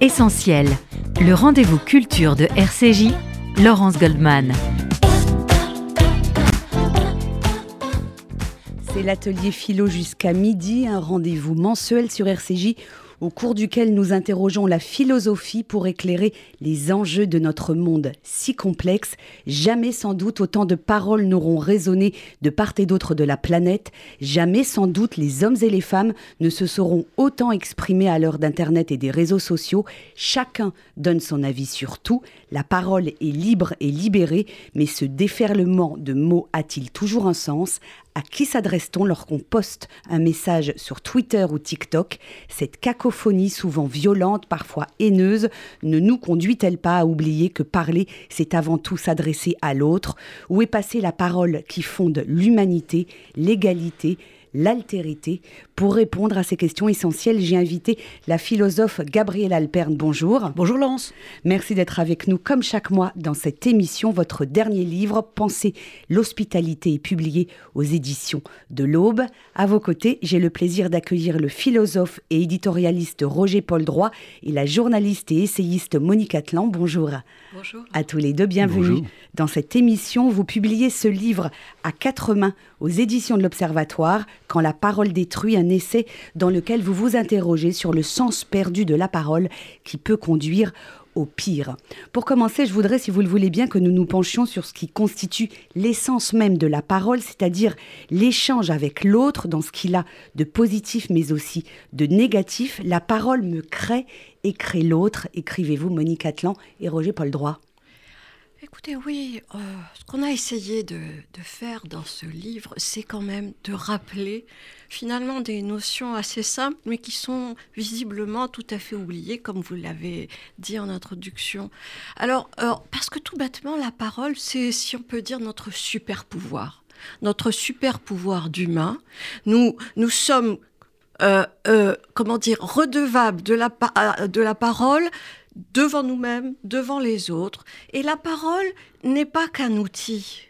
Essentiel, le rendez-vous culture de RCJ, Laurence Goldman. C'est l'atelier philo jusqu'à midi, un rendez-vous mensuel sur RCJ au cours duquel nous interrogeons la philosophie pour éclairer les enjeux de notre monde si complexe. Jamais sans doute autant de paroles n'auront résonné de part et d'autre de la planète. Jamais sans doute les hommes et les femmes ne se seront autant exprimés à l'heure d'Internet et des réseaux sociaux. Chacun donne son avis sur tout. La parole est libre et libérée, mais ce déferlement de mots a-t-il toujours un sens? À qui s'adresse-t-on lorsqu'on poste un message sur Twitter ou TikTok? Cette cacophonie souvent violente, parfois haineuse, ne nous conduit-elle pas à oublier que parler, c'est avant tout s'adresser à l'autre? Où est passée la parole qui fonde l'humanité, l'égalité, l'altérité? Pour répondre à ces questions essentielles, j'ai invité la philosophe Gabrielle Alperne. Bonjour. Bonjour Laurence. Merci d'être avec nous comme chaque mois dans cette émission. Votre dernier livre, Penser l'hospitalité, est publié aux éditions de l'Aube. À vos côtés, j'ai le plaisir d'accueillir le philosophe et éditorialiste Roger Paul Droit et la journaliste et essayiste Monique Atlan. Bonjour. Bonjour. À tous les deux, bienvenue. Dans cette émission, vous publiez ce livre à quatre mains aux éditions de l'Observatoire, Quand la parole détruit, un essai dans lequel vous vous interrogez sur le sens perdu de la parole qui peut conduire au pire. Pour commencer, je voudrais, si vous le voulez bien, que nous nous penchions sur ce qui constitue l'essence même de la parole, c'est-à-dire l'échange avec l'autre dans ce qu'il a de positif mais aussi de négatif. La parole me crée et crée l'autre, écrivez-vous Monique Atlan et Roger Paul Droit. Écoutez, oui, euh, ce qu'on a essayé de, faire dans ce livre, c'est quand même de rappeler finalement des notions assez simples, mais qui sont visiblement tout à fait oubliées, comme vous l'avez dit en introduction. Alors, euh, parce que tout bêtement, la parole, c'est, si on peut dire, notre super pouvoir. Notre super pouvoir d'humain. Nous, nous sommes euh, comment dire, redevables de la, de la parole devant nous-mêmes, devant les autres. Et la parole n'est pas qu'un outil.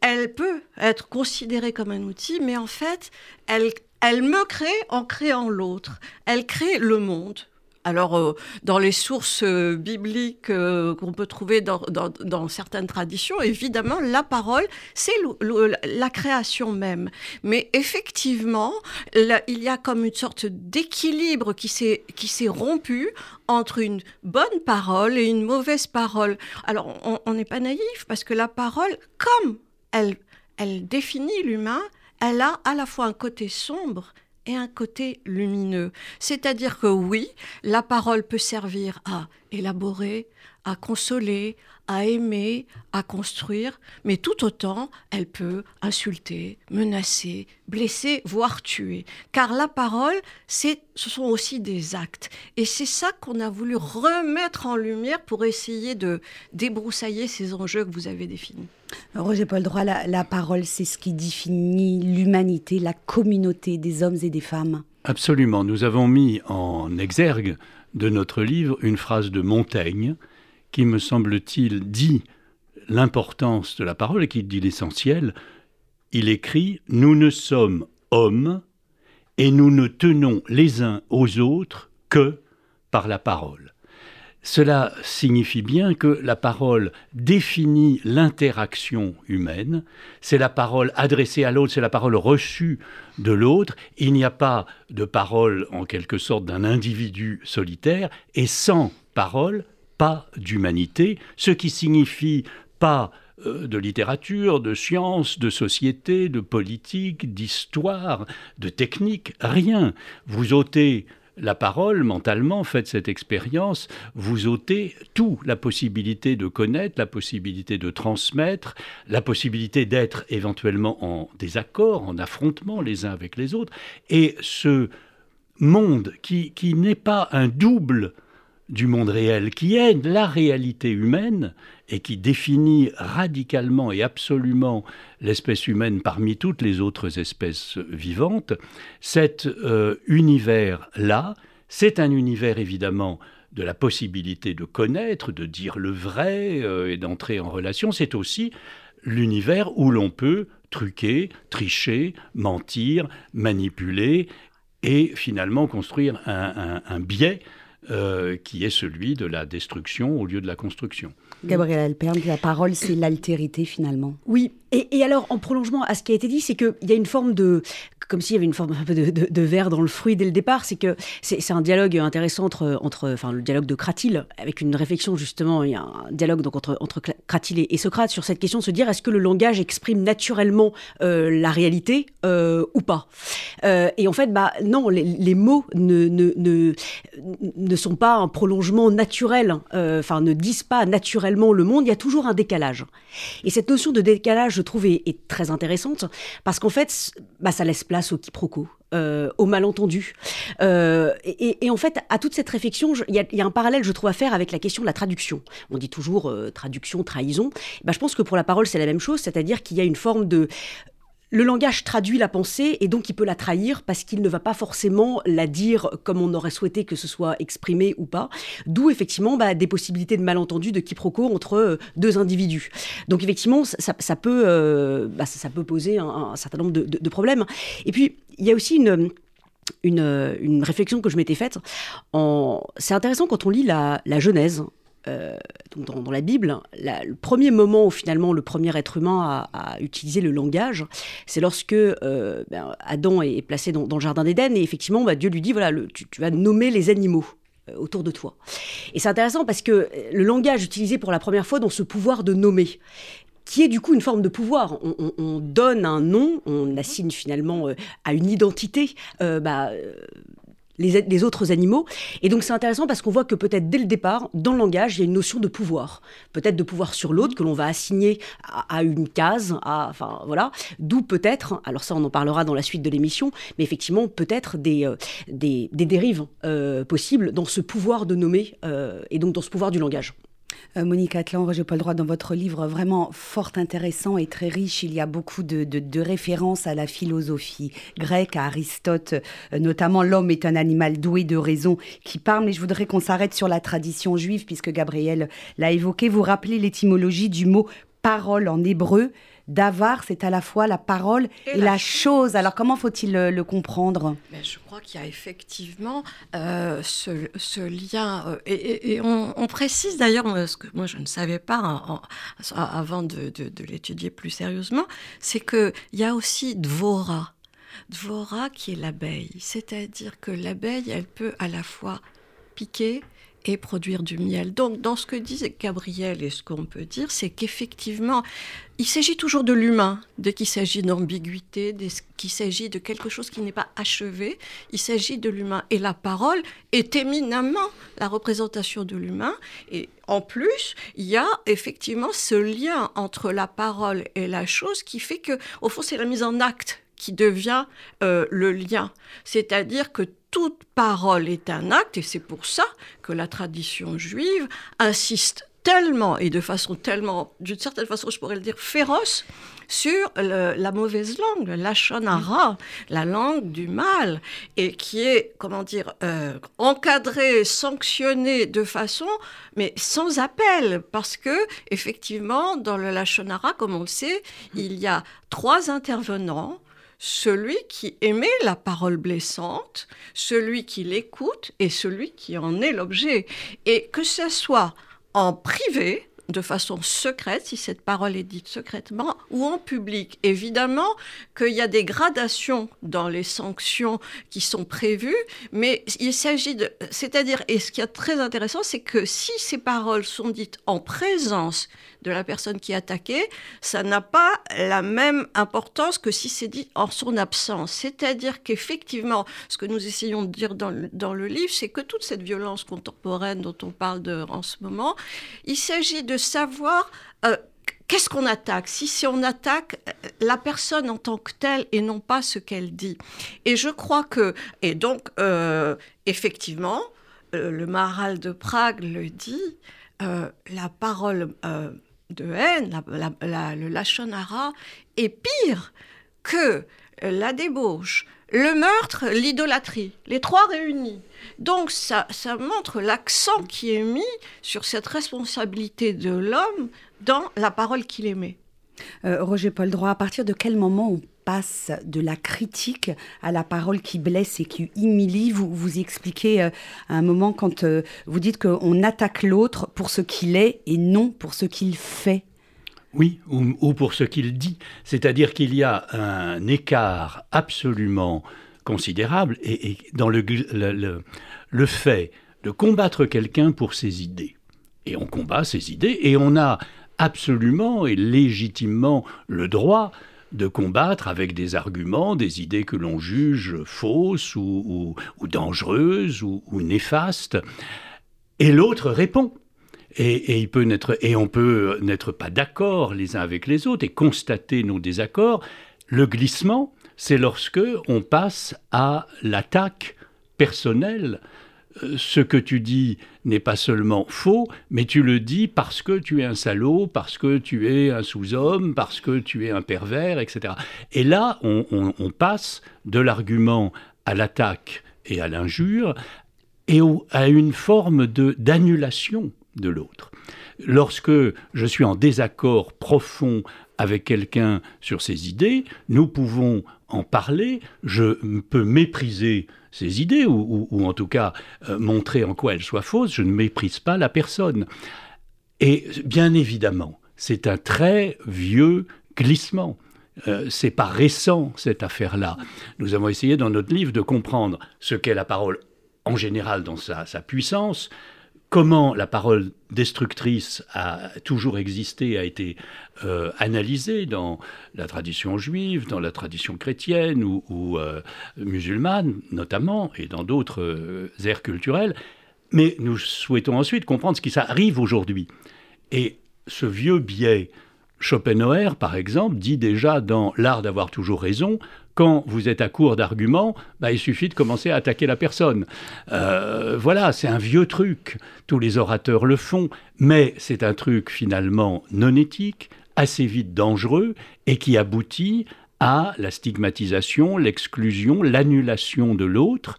Elle peut être considérée comme un outil, mais en fait, elle, elle me crée en créant l'autre. Elle crée le monde. Alors, euh, dans les sources euh, bibliques euh, qu'on peut trouver dans, certaines traditions, évidemment, la parole, c'est la création même. Mais effectivement, il y a comme une sorte d'équilibre qui s'est rompu entre une bonne parole et une mauvaise parole. Alors, on n'est pas naïf parce que la parole, comme elle, elle définit l'humain, elle a à la fois un côté sombre et un côté lumineux. C'est-à-dire que oui, la parole peut servir à élaborer, à consoler, à aimer, à construire, mais tout autant, elle peut insulter, menacer, blesser, voire tuer. Car la parole, ce sont aussi des actes. Et c'est ça qu'on a voulu remettre en lumière pour essayer de débroussailler ces enjeux que vous avez définis. Roger Paul Droit, la, la parole, c'est ce qui définit l'humanité, la communauté des hommes et des femmes. Absolument. Nous avons mis en exergue de notre livre une phrase de Montaigne qui, me semble-t-il, dit l'importance de la parole et qui dit l'essentiel. Il écrit Nous ne sommes hommes et nous ne tenons les uns aux autres que par la parole. Cela signifie bien que la parole définit l'interaction humaine, c'est la parole adressée à l'autre, c'est la parole reçue de l'autre, il n'y a pas de parole en quelque sorte d'un individu solitaire, et sans parole, pas d'humanité, ce qui signifie pas euh, de littérature, de science, de société, de politique, d'histoire, de technique, rien. Vous ôtez la parole, mentalement, faites cette expérience, vous ôtez tout, la possibilité de connaître, la possibilité de transmettre, la possibilité d'être éventuellement en désaccord, en affrontement les uns avec les autres. Et ce monde qui, qui n'est pas un double du monde réel, qui est la réalité humaine et qui définit radicalement et absolument l'espèce humaine parmi toutes les autres espèces vivantes, cet euh, univers-là, c'est un univers évidemment de la possibilité de connaître, de dire le vrai euh, et d'entrer en relation, c'est aussi l'univers où l'on peut truquer, tricher, mentir, manipuler et finalement construire un biais euh, qui est celui de la destruction au lieu de la construction. Gabriel Alperne, la parole, c'est l'altérité finalement. Oui, et, alors en prolongement à ce qui a été dit, c'est qu'il y a une forme de, comme s'il y avait une forme un peu de, verre dans le fruit dès le départ, c'est que c'est un dialogue intéressant entre, entre, enfin le dialogue de Cratyle, avec une réflexion justement, il y a un dialogue donc entre, entre Cratyle et, Socrate sur cette question de se dire est-ce que le langage exprime naturellement euh, la réalité euh, ou pas? Et en fait, bah non, les, mots ne, ne, ne, ne sont pas un prolongement naturel, euh, enfin ne disent pas naturellement le monde, il y a toujours un décalage. Et cette notion de décalage, je trouve, est, très intéressante, parce qu'en fait, bah, ça laisse place au quiproquo. Euh, au malentendu. Euh, et, en fait, à toute cette réflexion, il y, a un parallèle, je trouve, à faire avec la question de la traduction. On dit toujours traduction, trahison. Bah, je pense que pour la parole, c'est la même chose, c'est-à-dire qu'il y a une forme de le langage traduit la pensée et donc il peut la trahir parce qu'il ne va pas forcément la dire comme on aurait souhaité que ce soit exprimé ou pas. D'où effectivement bah, des possibilités de malentendu, de quiproquo entre euh, deux individus. Donc effectivement, ça, peut, euh, bah, peut poser un, certain nombre de, problèmes. Et puis, il y a aussi une... Une, réflexion que je m'étais faite. C'est intéressant quand on lit la Genèse, euh, dans, la Bible, le premier moment où finalement le premier être humain a, utilisé le langage, c'est lorsque euh, ben, Adam est placé dans, le jardin d'Éden et effectivement bah, Dieu lui dit voilà, tu, vas nommer les animaux euh, autour de toi. Et c'est intéressant parce que le langage utilisé pour la première fois dans ce pouvoir de nommer, qui est du coup une forme de pouvoir. On, donne un nom, on assigne finalement à une identité bah, les, autres animaux. Et donc c'est intéressant parce qu'on voit que peut-être dès le départ, dans le langage, il y a une notion de pouvoir. Peut-être de pouvoir sur l'autre que l'on va assigner à, une case, à, enfin voilà. D'où peut-être, alors ça on en parlera dans la suite de l'émission, mais effectivement peut-être des, euh, des, dérives euh, possibles dans ce pouvoir de nommer euh, et donc dans ce pouvoir du langage. Euh, Monique Atlan, Roger Paul Droit, dans votre livre vraiment fort intéressant et très riche, il y a beaucoup de, références à la philosophie grecque, à Aristote, euh, notamment l'homme est un animal doué de raison qui parle, mais je voudrais qu'on s'arrête sur la tradition juive, puisque Gabriel l'a évoqué. Vous rappelez l'étymologie du mot parole en hébreu. Davar, c'est à la fois la parole et, la, chose. Alors comment faut-il le, comprendre? Ben, Je crois qu'il y a effectivement euh, ce, lien. Euh, et, on, précise d'ailleurs, ce que moi je ne savais pas avant de, l'étudier plus sérieusement, c'est qu'il y a aussi Dvora. Dvora qui est l'abeille. C'est-à-dire que l'abeille, elle peut à la fois piquer et produire du miel. Donc, dans ce que dit Gabriel et ce qu'on peut dire, c'est qu'effectivement, il s'agit toujours de l'humain, dès qu'il s'agit d'ambiguïté, dès qu'il s'agit de quelque chose qui n'est pas achevé, il s'agit de l'humain. Et la parole est éminemment la représentation de l'humain. Et en plus, il y a effectivement ce lien entre la parole et la chose qui fait que, au fond, c'est la mise en acte qui devient euh, le lien. C'est-à-dire que toute parole est un acte, et c'est pour ça que la tradition juive insiste tellement, et de façon tellement, d'une certaine façon, je pourrais le dire, féroce, sur la mauvaise langue, la shonara, la langue du mal, et qui est, comment dire, euh, encadrée, sanctionnée de façon, mais sans appel, parce que, effectivement, dans le lachonara, comme on le sait, il y a trois intervenants celui qui émet la parole blessante, celui qui l'écoute et celui qui en est l'objet. Et que ce soit en privé, de façon secrète, si cette parole est dite secrètement, ou en public. Évidemment qu'il y a des gradations dans les sanctions qui sont prévues, mais il s'agit de... C'est-à-dire, et ce qui est très intéressant, c'est que si ces paroles sont dites en présence de la personne qui est attaquée, ça n'a pas la même importance que si c'est dit en son absence. C'est-à-dire qu'effectivement, ce que nous essayons de dire dans le, livre, c'est que toute cette violence contemporaine dont on parle en ce moment, il s'agit de savoir euh, qu'est-ce qu'on attaque? Si, si on attaque euh, la personne en tant que telle et non pas ce qu'elle dit. Et je crois que, et donc, euh, effectivement, le Maharal de Prague le dit, la parole de haine, le lachonara, est pire que la débauche, le meurtre, l'idolâtrie, les trois réunis. Donc ça, ça montre l'accent qui est mis sur cette responsabilité de l'homme dans la parole qu'il émet. Euh, Roger Paul Droit, à partir de quel moment on passe de la critique à la parole qui blesse et qui humilie. Vous, vous expliquez euh, à un moment quand euh, vous dites qu'on attaque l'autre pour ce qu'il est et non pour ce qu'il fait. Oui, ou, pour ce qu'il dit. C'est-à-dire qu'il y a un écart absolument considérable et, dans le, le, fait de combattre quelqu'un pour ses idées. Et on combat ses idées et on a absolument et légitimement le droit de combattre avec des arguments, des idées que l'on juge fausses ou, dangereuses ou, néfastes. Et l'autre répond. Et, il peut et on peut n'être pas d'accord les uns avec les autres et constater nos désaccords. Le glissement, c'est lorsque on passe à l'attaque personnelle ce que tu dis n'est pas seulement faux, mais tu le dis parce que tu es un salaud, parce que tu es un sous-homme, parce que tu es un pervers, etc. Et là, on, passe de l'argument à l'attaque et à l'injure, et à une forme d'annulation de l'autre. Lorsque je suis en désaccord profond avec quelqu'un sur ses idées, nous pouvons en parler, je peux mépriser ses idées, ou, en tout cas euh, montrer en quoi elles soient fausses, je ne méprise pas la personne. Et bien évidemment, c'est un très vieux glissement. Euh, c'est pas récent cette affaire-là. Nous avons essayé dans notre livre de comprendre ce qu'est la parole en général dans sa puissance, comment la parole destructrice a toujours existé, a été euh, analysée dans la tradition juive, dans la tradition chrétienne ou, euh, musulmane notamment, et dans d'autres euh, aires culturelles. Mais nous souhaitons ensuite comprendre ce qui s'arrive aujourd'hui. Et ce vieux biais Schopenhauer, par exemple, dit déjà dans L'art d'avoir toujours raison, quand vous êtes à court d'arguments, bah, il suffit de commencer à attaquer la personne. Euh, voilà, c'est un vieux truc. Tous les orateurs le font, mais c'est un truc finalement non éthique, assez vite dangereux, et qui aboutit à la stigmatisation, l'exclusion, l'annulation de l'autre,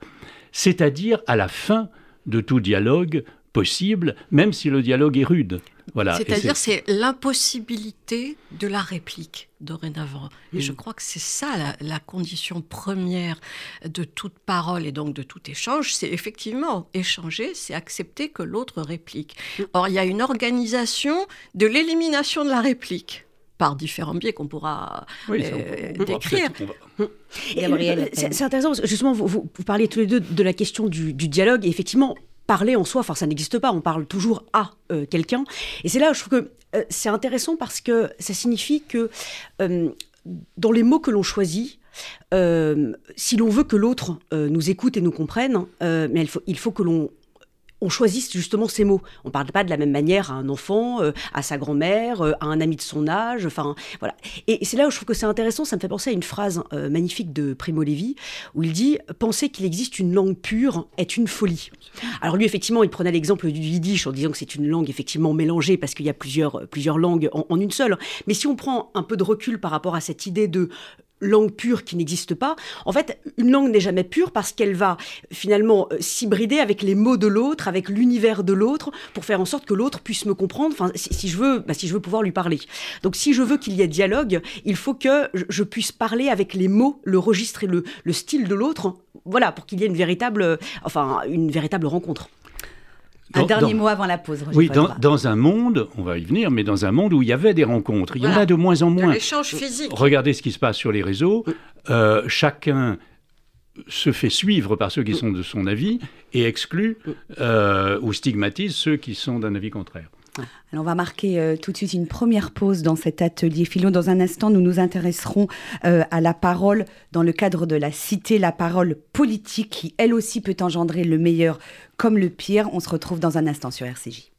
c'est-à-dire à la fin de tout dialogue possible, même si le dialogue est rude. Voilà. C'est-à-dire c'est l'impossibilité de la réplique dorénavant. Et je crois que c'est ça la, condition première de toute parole et donc de tout échange, c'est effectivement échanger, c'est accepter que l'autre réplique. Or, il y a une organisation de l'élimination de la réplique par différents biais qu'on pourra euh, décrire. C'est intéressant parce que justement, vous, vous, parliez tous les deux de la question du, du dialogue. Et effectivement, parler en soi, ça n'existe pas, on parle toujours à euh, quelqu'un. Et c'est là, je trouve que euh, c'est intéressant parce que ça signifie que euh, dans les mots que l'on choisit, si l'on veut que l'autre nous écoute et nous comprenne, mais il faut, il faut que l'on on choisisse justement ces mots. On ne parle pas de la même manière à un enfant, euh, à sa grand-mère, euh, à un ami de son âge. Enfin, voilà. Et c'est là où je trouve que c'est intéressant. Ça me fait penser à une phrase euh, magnifique de Primo Levi où il dit Penser qu'il existe une langue pure est une folie. Alors lui, effectivement, il prenait l'exemple du yiddish en disant que c'est une langue effectivement mélangée parce qu'il y a plusieurs, plusieurs langues en, une seule. Mais si on prend un peu de recul par rapport à cette idée de langue pure qui n'existe pas. En fait, une langue n'est jamais pure parce qu'elle va finalement euh, s'hybrider avec les mots de l'autre, avec l'univers de l'autre, pour faire en sorte que l'autre puisse me comprendre. Enfin, si, je veux, bah, si je veux pouvoir lui parler. Donc, si je veux qu'il y ait dialogue, il faut que je, puisse parler avec les mots, le registre et le, le style de l'autre. Voilà, pour qu'il y ait une véritable, enfin, une véritable rencontre. Un dernier mot avant la pause. oui, dans, un monde, on va y venir, mais dans un monde où il y avait des rencontres, il y en a de moins en moins. L'échange physique. Regardez ce qui se passe sur les réseaux. Euh, chacun se fait suivre par ceux qui sont de son avis et exclut euh, ou stigmatise ceux qui sont d'un avis contraire. Alors on va marquer euh, tout de suite une première pause dans cet atelier philo. Dans un instant, nous nous intéresserons à la parole dans le cadre de la cité, la parole politique qui elle aussi peut engendrer le meilleur comme le pire. On se retrouve dans un instant sur RCJ.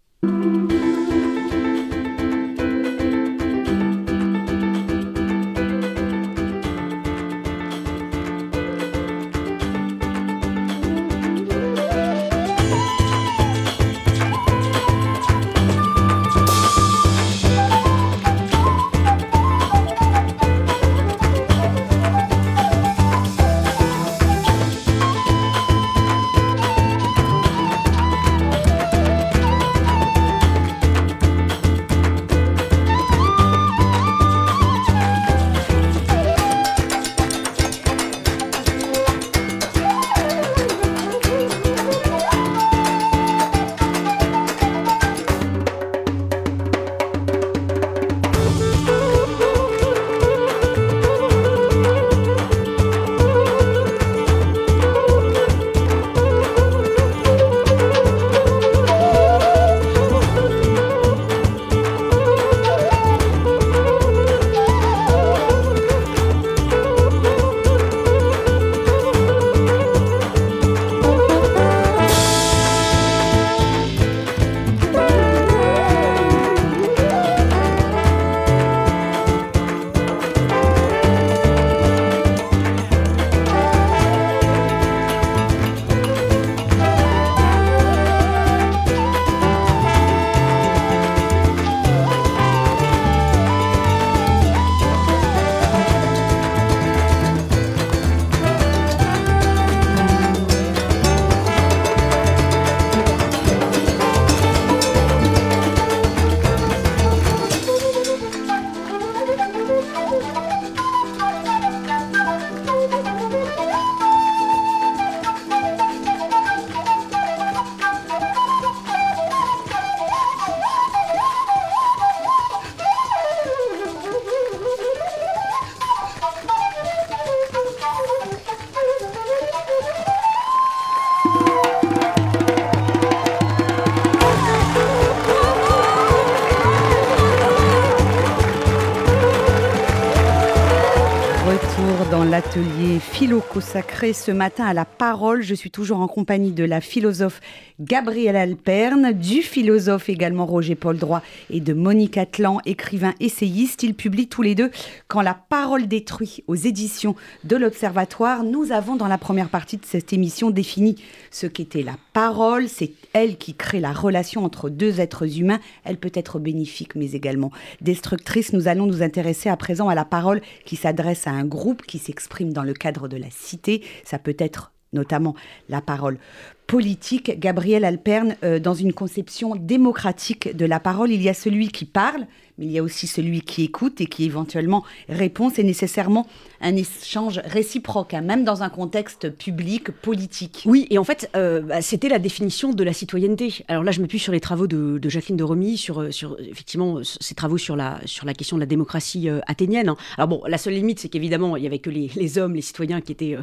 Consacré ce matin à la parole. Je suis toujours en compagnie de la philosophe Gabrielle Alperne, du philosophe également Roger Paul Droit et de Monique Atlan, écrivain essayiste. Ils publient tous les deux Quand la parole détruit aux éditions de l'Observatoire. Nous avons dans la première partie de cette émission défini ce qu'était la parole. C'est elle qui crée la relation entre deux êtres humains. Elle peut être bénéfique mais également destructrice. Nous allons nous intéresser à présent à la parole qui s'adresse à un groupe qui s'exprime dans le cadre de la cité. Ça peut être notamment la parole politique. Gabriel Alperne, euh, dans une conception démocratique de la parole, il y a celui qui parle, mais il y a aussi celui qui écoute et qui éventuellement répond. C'est nécessairement un échange réciproque, hein, même dans un contexte public, politique. Oui, et en fait, euh, bah, c'était la définition de la citoyenneté. Alors là, je m'appuie sur les travaux de, Jacqueline de Romy, sur, euh, sur effectivement ses travaux sur la, sur la question de la démocratie euh, athénienne. Hein. Alors bon, la seule limite, c'est qu'évidemment, il n'y avait que les, hommes, les citoyens qui étaient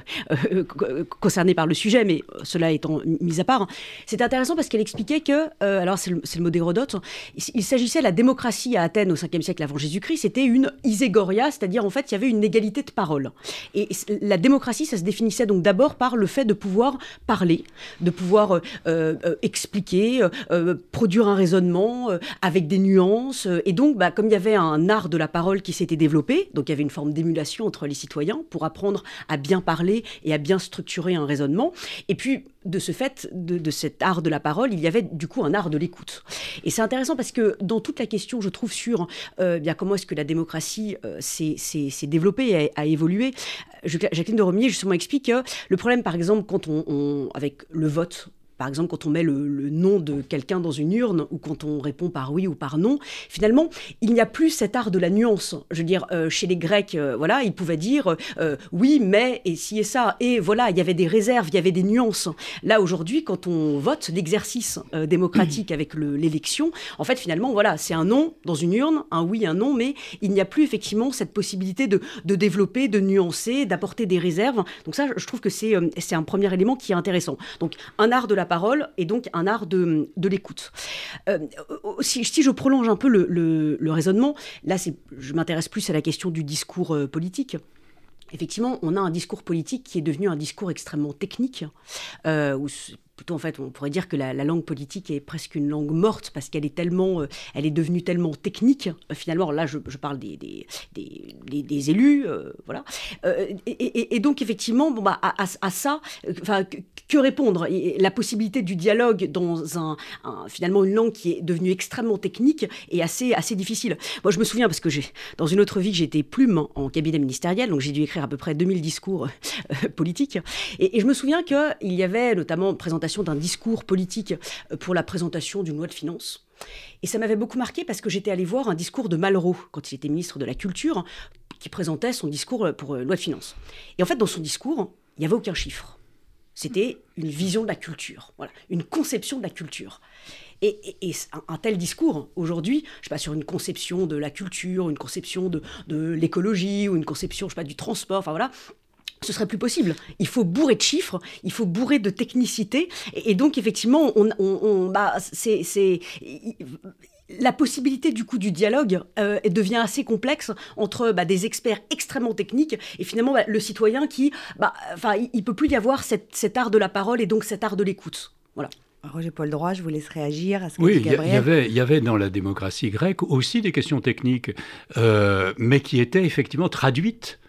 concernés par le sujet, mais cela étant mis à part. Hein. C'est intéressant parce qu'elle expliquait que, alors c'est le, le, mot d'Hérodote, il, s'agissait de la démocratie à Athènes au 5e siècle avant Jésus-Christ, c'était une iségoria, c'est-à-dire en fait, il y avait une égalité de parole. Et la démocratie, ça se définissait donc d'abord par le fait de pouvoir parler, de pouvoir euh, euh, expliquer, euh, produire un raisonnement avec des nuances. Et donc, bah, comme il y avait un art de la parole qui s'était développé, donc il y avait une forme d'émulation entre les citoyens pour apprendre à bien parler et à bien structurer un raisonnement. Et puis, de ce fait, de, cet art de la parole, il y avait du coup un art de l'écoute. Et c'est intéressant parce que dans toute la question, je trouve, sur euh, bien comment est-ce que la démocratie euh, s'est développée et a, évolué, Jacqueline de Romier justement explique que le problème, par exemple, quand on avec le vote, par exemple, quand on met le, nom de quelqu'un dans une urne ou quand on répond par oui ou par non, finalement, il n'y a plus cet art de la nuance. Je veux dire, euh, chez les Grecs, euh, voilà, ils pouvaient dire euh, oui, mais et si et ça. Et voilà, il y avait des réserves, il y avait des nuances. Là, aujourd'hui, quand on vote l'exercice démocratique avec l'élection, en fait, finalement, voilà, c'est un non dans une urne, un oui, un non, mais il n'y a plus effectivement cette possibilité de, de développer, de nuancer, d'apporter des réserves. Donc ça, je trouve que c'est un premier élément qui est intéressant. Donc, un art de la parole et donc un art de, l'écoute. Euh, si, je prolonge un peu le, raisonnement, là je m'intéresse plus à la question du discours euh, politique. Effectivement, on a un discours politique qui est devenu un discours extrêmement technique, euh, plutôt en fait, on pourrait dire que la, langue politique est presque une langue morte parce qu'elle est tellement, euh, elle est devenue tellement technique. Euh, finalement, là, je, parle des, élus, euh, voilà. Et, donc, effectivement, bon, bah, à, ça, enfin, que, répondre? La possibilité du dialogue dans un, finalement une langue qui est devenue extrêmement technique est assez, assez difficile. Moi, je me souviens parce que j'ai, dans une autre vie, j'étais plume en cabinet ministériel, donc j'ai dû écrire à peu près 2000 discours politiques. Et, et je me souviens qu'il y avait notamment présentation d'un discours politique euh, pour la présentation d'une loi de finances. Et ça m'avait beaucoup marqué parce que j'étais allé voir un discours de Malraux, quand il était ministre de la Culture, qui présentait son discours euh, pour euh, loi de finances. Et en fait, dans son discours, il n'y avait aucun chiffre. C'était une vision de la culture, voilà, une conception de la culture. Et, un, tel discours, aujourd'hui, je sais pas, sur une conception de la culture, une conception de, de l'écologie, ou une conception, je sais pas, du transport, enfin voilà, ce serait plus possible. Il faut bourrer de chiffres, il faut bourrer de technicité, et, donc effectivement, on, bah, c'est, la possibilité du coup du dialogue euh, devient assez complexe entre bah, des experts extrêmement techniques et finalement bah, le citoyen qui, bah, enfin, il, peut plus y avoir cet art de la parole et donc cet art de l'écoute. Voilà. Roger Paul Droit, je vous laisse réagir à ce que oui, il y, avait, il y avait dans la démocratie grecque aussi des questions techniques, euh, mais qui étaient effectivement traduites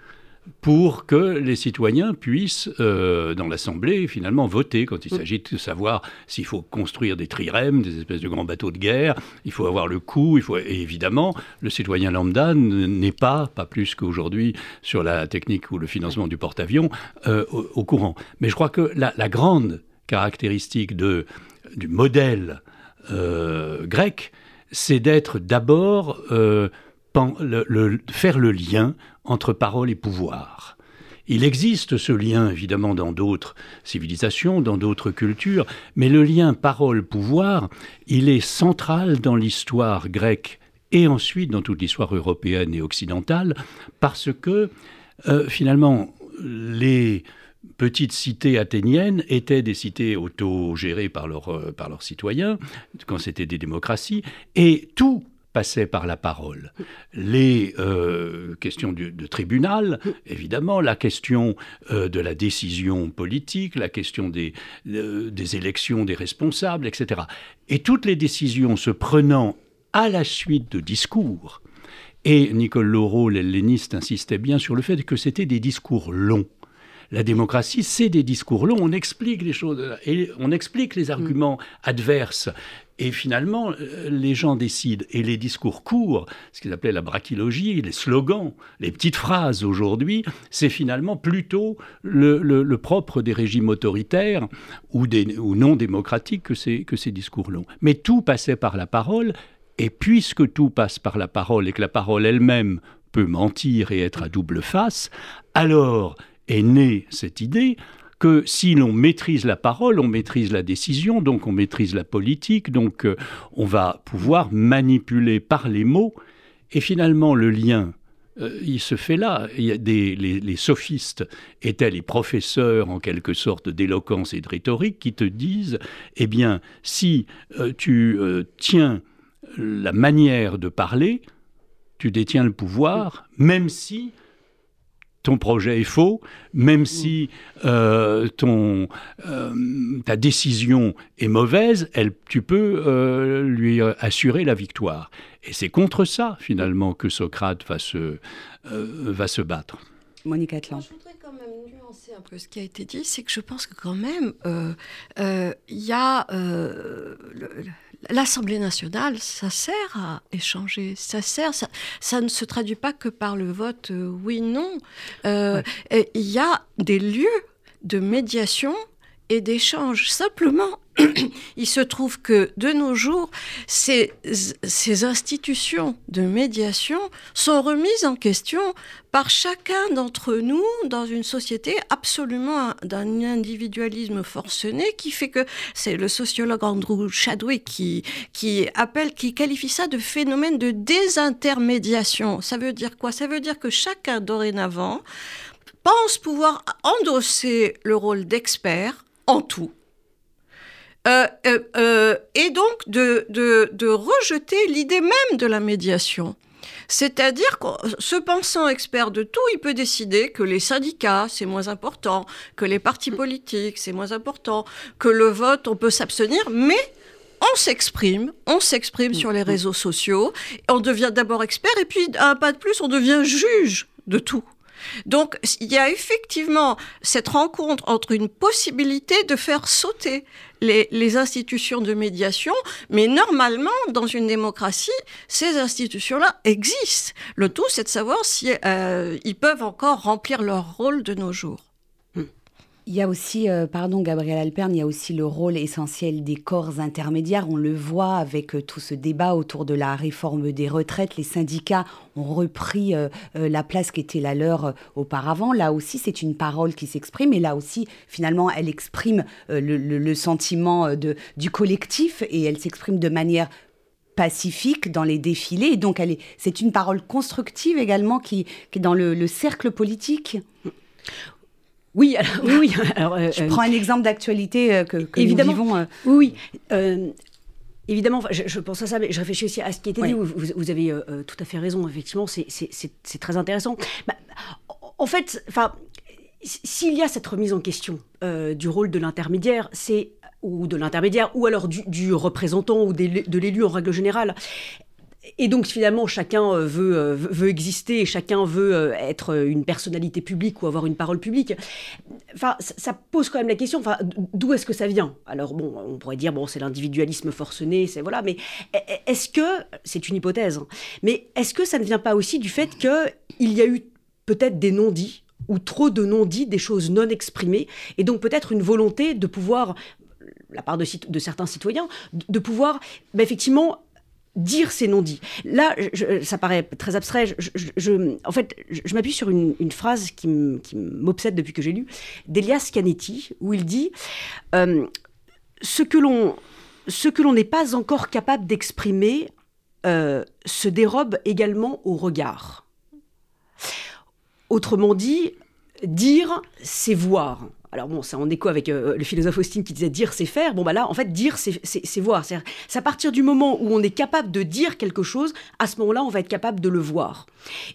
pour que les citoyens puissent, euh, dans l'Assemblée, finalement voter quand il s'agit de savoir s'il faut construire des trirèmes, des espèces de grands bateaux de guerre, il faut avoir le coût, il faut, et évidemment, le citoyen lambda n'est pas, pas plus qu'aujourd'hui, sur la technique ou le financement du porte-avions, euh, au, courant. Mais je crois que la, grande caractéristique de, du modèle euh, grec, c'est d'être d'abord faire le lien entre parole et pouvoir. Il existe ce lien, évidemment, dans d'autres civilisations, dans d'autres cultures, mais le lien parole-pouvoir, il est central dans l'histoire grecque et ensuite dans toute l'histoire européenne et occidentale, parce que, euh, finalement, les petites cités athéniennes étaient des cités autogérées par, euh, par leurs citoyens, quand c'était des démocraties, et tout passait par la parole. Les euh, questions de tribunal, évidemment, la question euh, de la décision politique, la question des, euh, des élections des responsables, etc. Et toutes les décisions se prenant à la suite de discours. Et Nicole Laureau, l'helléniste, insistait bien sur le fait que c'était des discours longs. La démocratie, c'est des discours longs. On explique les choses et on explique les arguments adverses. Et finalement, euh, les gens décident. Et les discours courts, ce qu'ils appelaient la brachylogie, les slogans, les petites phrases aujourd'hui, c'est finalement plutôt le, propre des régimes autoritaires ou, des, ou non démocratiques que que ces discours longs. Mais tout passait par la parole. Et puisque tout passe par la parole et que la parole elle-même peut mentir et être à double face, alors est née cette idée que si l'on maîtrise la parole, on maîtrise la décision, donc on maîtrise la politique, donc euh, on va pouvoir manipuler par les mots. Et finalement, le lien, euh, il se fait là. Des, les, sophistes étaient les professeurs, en quelque sorte, d'éloquence et de rhétorique, qui te disent, eh bien, si euh, tu tiens la manière de parler, tu détiens le pouvoir, même si ton projet est faux, même si euh, ton, euh, ta décision est mauvaise, elle, tu peux euh, lui assurer la victoire. Et c'est contre ça, finalement, que Socrate va se, va se battre. Monique Atlan. Je voudrais quand même nuancer un peu ce qui a été dit, c'est que je pense que quand même, il y a... L'Assemblée nationale, ça sert à échanger, ça sert, ça, ne se traduit pas que par le vote euh, oui-non. Euh, il y a des lieux de médiation et d'échange. Simplement, il se trouve que de nos jours, ces, institutions de médiation sont remises en question par chacun d'entre nous dans une société absolument d'un individualisme forcené qui fait que c'est le sociologue Andrew Chadwick qui, qui appelle, qui qualifie ça de phénomène de désintermédiation. Ça veut dire quoi? Ça veut dire que chacun dorénavant pense pouvoir endosser le rôle d'expert en tout. Euh, euh, euh, et donc de, de, rejeter l'idée même de la médiation. C'est-à-dire que se pensant expert de tout, il peut décider que les syndicats, c'est moins important, que les partis politiques, c'est moins important, que le vote, on peut s'abstenir, mais on s'exprime, on s'exprime sur les réseaux sociaux, on devient d'abord expert, et puis, un pas de plus, on devient juge de tout. Donc il y a effectivement cette rencontre entre une possibilité de faire sauter les, institutions de médiation, mais normalement, dans une démocratie, ces institutions-là existent. Le tout, c'est de savoir si euh, ils peuvent encore remplir leur rôle de nos jours. Il y a aussi, euh, pardon Gabriel Alperne, il y a aussi le rôle essentiel des corps intermédiaires. On le voit avec euh, tout ce débat autour de la réforme des retraites. Les syndicats ont repris euh, la place qui était la leur auparavant. Là aussi, c'est une parole qui s'exprime et là aussi, finalement, elle exprime le, sentiment du collectif et elle s'exprime de manière pacifique dans les défilés. Et donc, c'est une parole constructive également qui, est dans le cercle politique. Oui, oui, oui. Euh, je prends un exemple d'actualité euh, que, que évidemment, nous vivons. Oui, oui. Évidemment, je, pense à ça, mais je réfléchis aussi à ce qui a été dit. Vous, avez tout à fait raison, effectivement, c'est très intéressant. Bah, en fait, s'il y a cette remise en question du rôle de l'intermédiaire, c'est ou de l'intermédiaire, ou alors du, du représentant ou de l'élu en règle générale, et donc finalement, chacun euh, veut, euh, veut exister, chacun veut euh, être une personnalité publique ou avoir une parole publique. Enfin, ça pose quand même la question, enfin, d'où est-ce que ça vient? Alors bon, on pourrait dire, bon, c'est l'individualisme forcené, c'est voilà, mais e, e, est-ce que, c'est une hypothèse, hein, mais est-ce que ça ne vient pas aussi du fait qu'il y a eu peut-être des non-dits ou trop de non-dits, des choses non exprimées, et donc peut-être une volonté de pouvoir la part de, de certains citoyens, de pouvoir bah, effectivement dire ces non-dits. Là, ça paraît très abstrait. En fait, je, m'appuie sur une, phrase qui m'obsède depuis que j'ai lu, d'Elias Canetti, où il dit euh, Ce que l'on n'est pas encore capable d'exprimer euh, se dérobe également au regard. Autrement dit, dire, c'est voir. Alors bon, c'est en écho avec euh, le philosophe Austin qui disait dire c'est faire. Bon bah là, en fait, dire c'est voir. C'est à partir du moment où on est capable de dire quelque chose, à ce moment-là, on va être capable de le voir.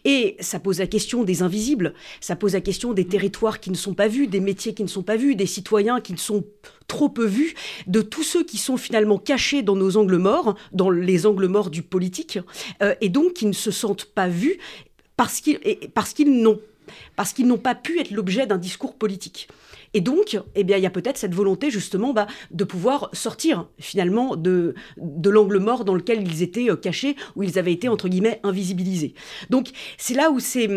Et ça pose la question des invisibles, ça pose la question des territoires qui ne sont pas vus, des métiers qui ne sont pas vus, des citoyens qui ne sont trop peu vus, de tous ceux qui sont finalement cachés dans nos angles morts, dans les angles morts du politique, euh, et donc qui ne se sentent pas vus parce qu'ils n'ont parce qu'ils n'ont pas pu être l'objet d'un discours politique. Et donc, eh bien, il y a peut-être cette volonté justement bah, de pouvoir sortir finalement de, l'angle mort dans lequel ils étaient euh, cachés, où ils avaient été entre guillemets invisibilisés. Donc c'est là où c'est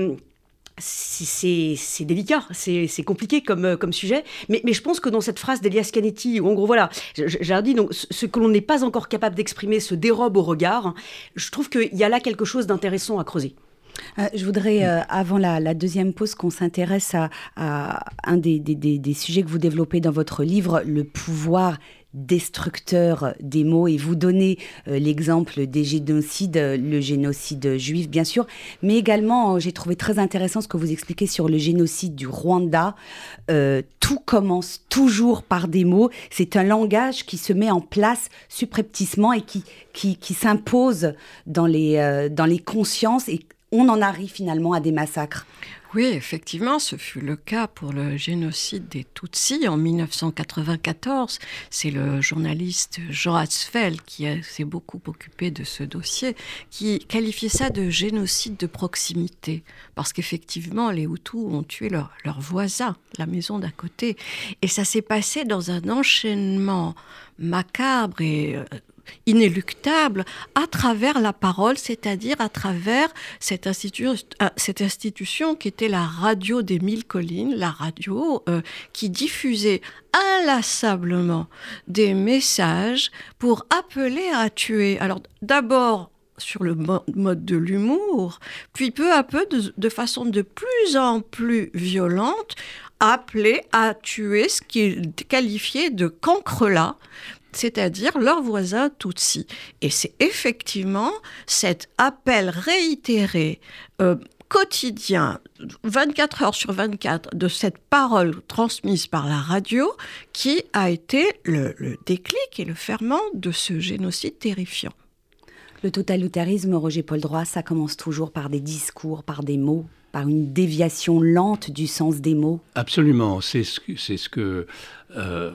c'est délicat, c'est compliqué comme, euh, comme sujet, mais, mais, je pense que dans cette phrase d'Elias Canetti, où en gros, voilà, j'ai dit, donc, ce que l'on n'est pas encore capable d'exprimer se dérobe au regard, je trouve qu'il y a là quelque chose d'intéressant à creuser. Euh, je voudrais, euh, avant la, deuxième pause, qu'on s'intéresse à, un des, des, sujets que vous développez dans votre livre, le pouvoir destructeur des mots et vous donnez euh, l'exemple des génocides, le génocide juif bien sûr, mais également j'ai trouvé très intéressant ce que vous expliquez sur le génocide du Rwanda. tout commence toujours par des mots. C'est un langage qui se met en place subrepticement et qui, qui, qui s'impose dans, les dans les consciences et on en arrive finalement à des massacres. Oui, effectivement, ce fut le cas pour le génocide des Tutsis en 1994. C'est le journaliste Jean Asfeld qui s'est beaucoup occupé de ce dossier, qui qualifiait ça de génocide de proximité, parce qu'effectivement, les Hutus ont tué leur, leur voisin, la maison d'à côté. Et ça s'est passé dans un enchaînement macabre et euh, inéluctable à travers la parole, c'est-à-dire à travers cette, euh, institution qui était la radio des mille collines, la radio euh, qui diffusait inlassablement des messages pour appeler à tuer. Alors d'abord sur le mode de l'humour, puis peu à peu, de, façon de plus en plus violente, appeler à tuer ce qui est qualifié de cancrelat, c'est-à-dire leurs voisins Tutsis. Et c'est effectivement cet appel réitéré, euh, quotidien, 24 heures sur 24, de cette parole transmise par la radio qui a été le, déclic et le ferment de ce génocide terrifiant. Le totalitarisme, Roger Paul Droit, ça commence toujours par des discours, par des mots, par une déviation lente du sens des mots Absolument, c'est ce, ce que euh,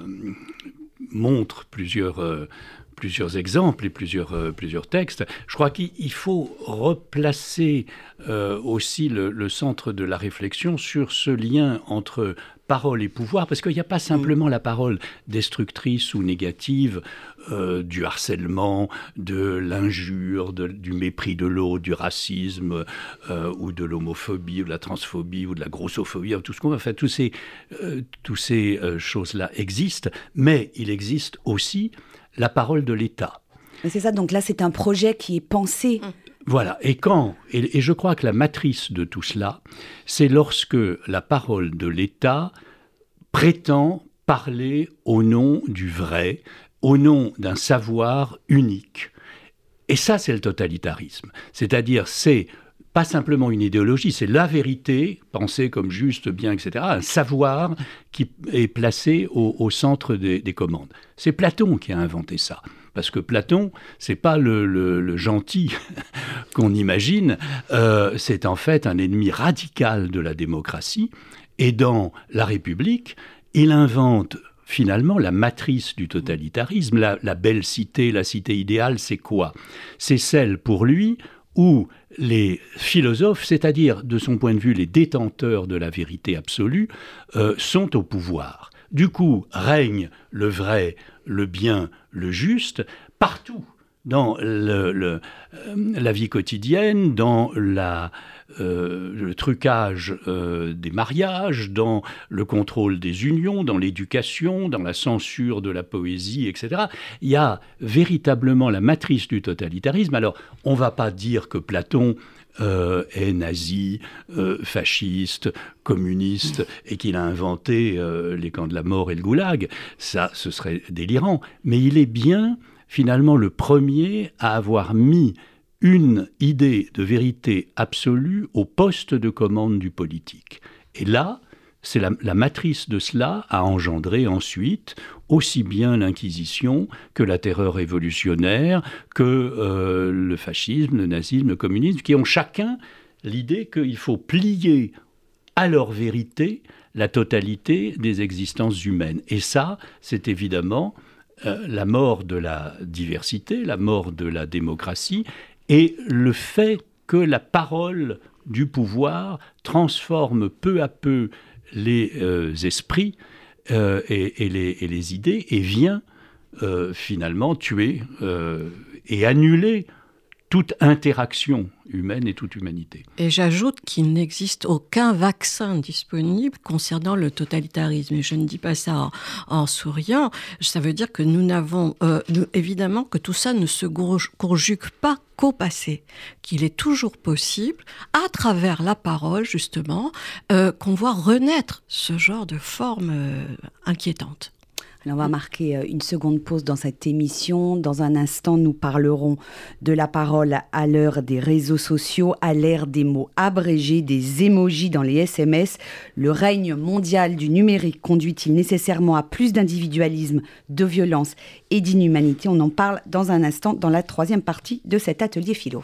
montre plusieurs, euh, plusieurs exemples et plusieurs, euh, plusieurs textes. Je crois qu'il faut replacer euh, aussi le, centre de la réflexion sur ce lien entre parole et pouvoir, parce qu'il n'y a pas simplement la parole destructrice ou négative du harcèlement, de l'injure, du mépris de l'autre, du racisme, ou de l'homophobie, ou de la transphobie, ou de la grossophobie, tout ce qu'on va faire, tous ces, ces choses-là existent, mais il existe aussi la parole de l'État. C'est ça, donc là c'est un projet qui est pensé. Mmh. Voilà, et quand, et, je crois que la matrice de tout cela, c'est lorsque la parole de l'État prétend parler au nom du vrai, au nom d'un savoir unique. Et ça, c'est le totalitarisme. C'est-à-dire, c'est pas simplement une idéologie, c'est la vérité, pensée comme juste, bien, etc., un savoir qui est placé au, centre des, commandes. C'est Platon qui a inventé ça. Parce que Platon, c'est pas le, gentil qu'on imagine, euh, c'est en fait un ennemi radical de la démocratie. Et dans la République, il invente finalement la matrice du totalitarisme. la belle cité, la cité idéale, c'est quoi? C'est celle pour lui où les philosophes, c'est-à-dire de son point de vue les détenteurs de la vérité absolue, euh, sont au pouvoir. Du coup, règne le vrai, le bien, le juste, partout dans euh, la vie quotidienne, dans la, euh, le trucage euh, des mariages, dans le contrôle des unions, dans l'éducation, dans la censure de la poésie, etc. Il y a véritablement la matrice du totalitarisme. Alors, on ne va pas dire que Platon est nazi, fasciste, communiste et qu'il a inventé les camps de la mort et le goulag. Ça, ce serait délirant. Mais il est bien finalement le premier à avoir mis une idée de vérité absolue au poste de commande du politique. Et là, c'est la, matrice de cela a engendré ensuite aussi bien l'Inquisition que la terreur révolutionnaire, que euh, le fascisme, le nazisme, le communisme, qui ont chacun l'idée qu'il faut plier à leur vérité la totalité des existences humaines. Et ça, c'est évidemment euh, la mort de la diversité, la mort de la démocratie, et le fait que la parole du pouvoir transforme peu à peu les euh, esprits euh, et, les, idées et vient euh, finalement tuer et annuler toute interaction humaine et toute humanité. Et j'ajoute qu'il n'existe aucun vaccin disponible concernant le totalitarisme. Et je ne dis pas ça en, souriant. Ça veut dire que nous n'avons, évidemment, que tout ça ne se conjugue pas qu'au passé, qu'il est toujours possible, à travers la parole, justement, euh, qu'on voit renaître ce genre de forme euh, inquiétante on va marquer euh, une seconde pause dans cette émission. Dans un instant, nous parlerons de la parole à l'heure des réseaux sociaux, à l'ère des mots abrégés, des émojis dans les SMS. Le règne mondial du numérique conduit-il nécessairement à plus d'individualisme, de violence et d'inhumanité? On en parle dans un instant dans la troisième partie de cet atelier philo.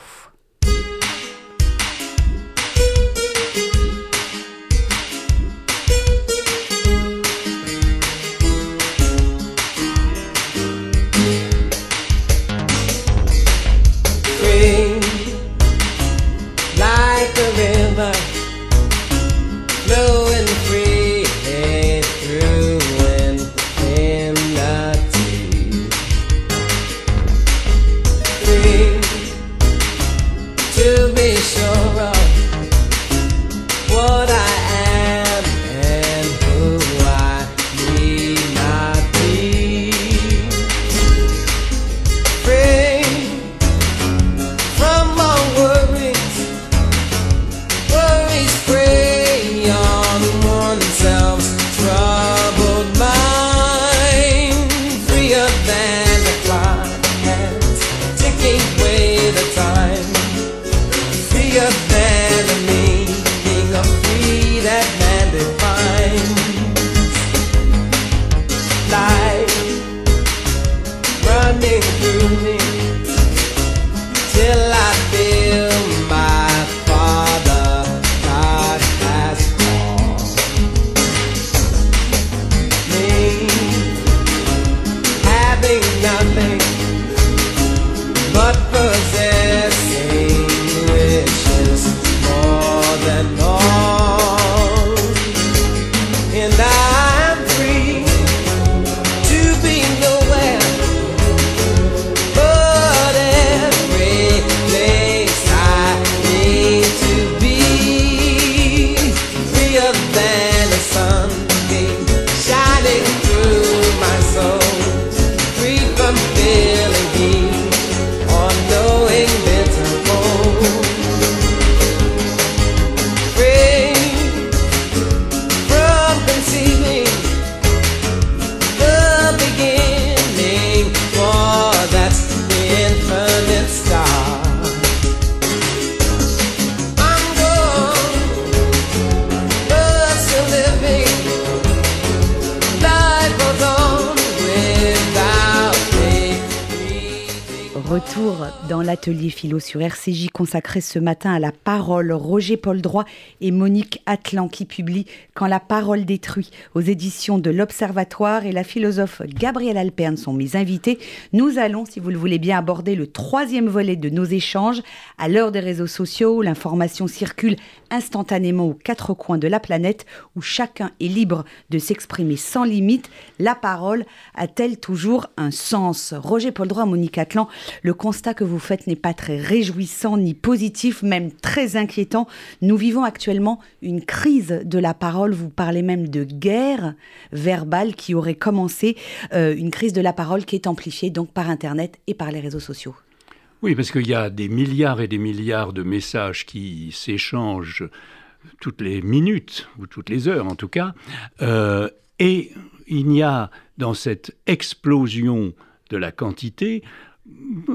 Philo sur RCJ consacré ce matin à la parole. Roger Paul Droit et Monique Atlan qui publient Quand la parole détruit aux éditions de l'Observatoire et la philosophe Gabrielle Alperne sont mes invités. Nous allons, si vous le voulez bien, aborder le troisième volet de nos échanges. À l'heure des réseaux sociaux, l'information circule instantanément aux quatre coins de la planète où chacun est libre de s'exprimer sans limite. La parole a-t-elle toujours un sens? Roger Paul Droit, Monique Atlan, le constat que vous faites n'est pas réjouissant ni positif, même très inquiétant. Nous vivons actuellement une crise de la parole. Vous parlez même de guerre verbale qui aurait commencé, euh, une crise de la parole qui est amplifiée donc par Internet et par les réseaux sociaux. Oui, parce qu'il y a des milliards et des milliards de messages qui s'échangent toutes les minutes, ou toutes les heures en tout cas, euh, et il y a dans cette explosion de la quantité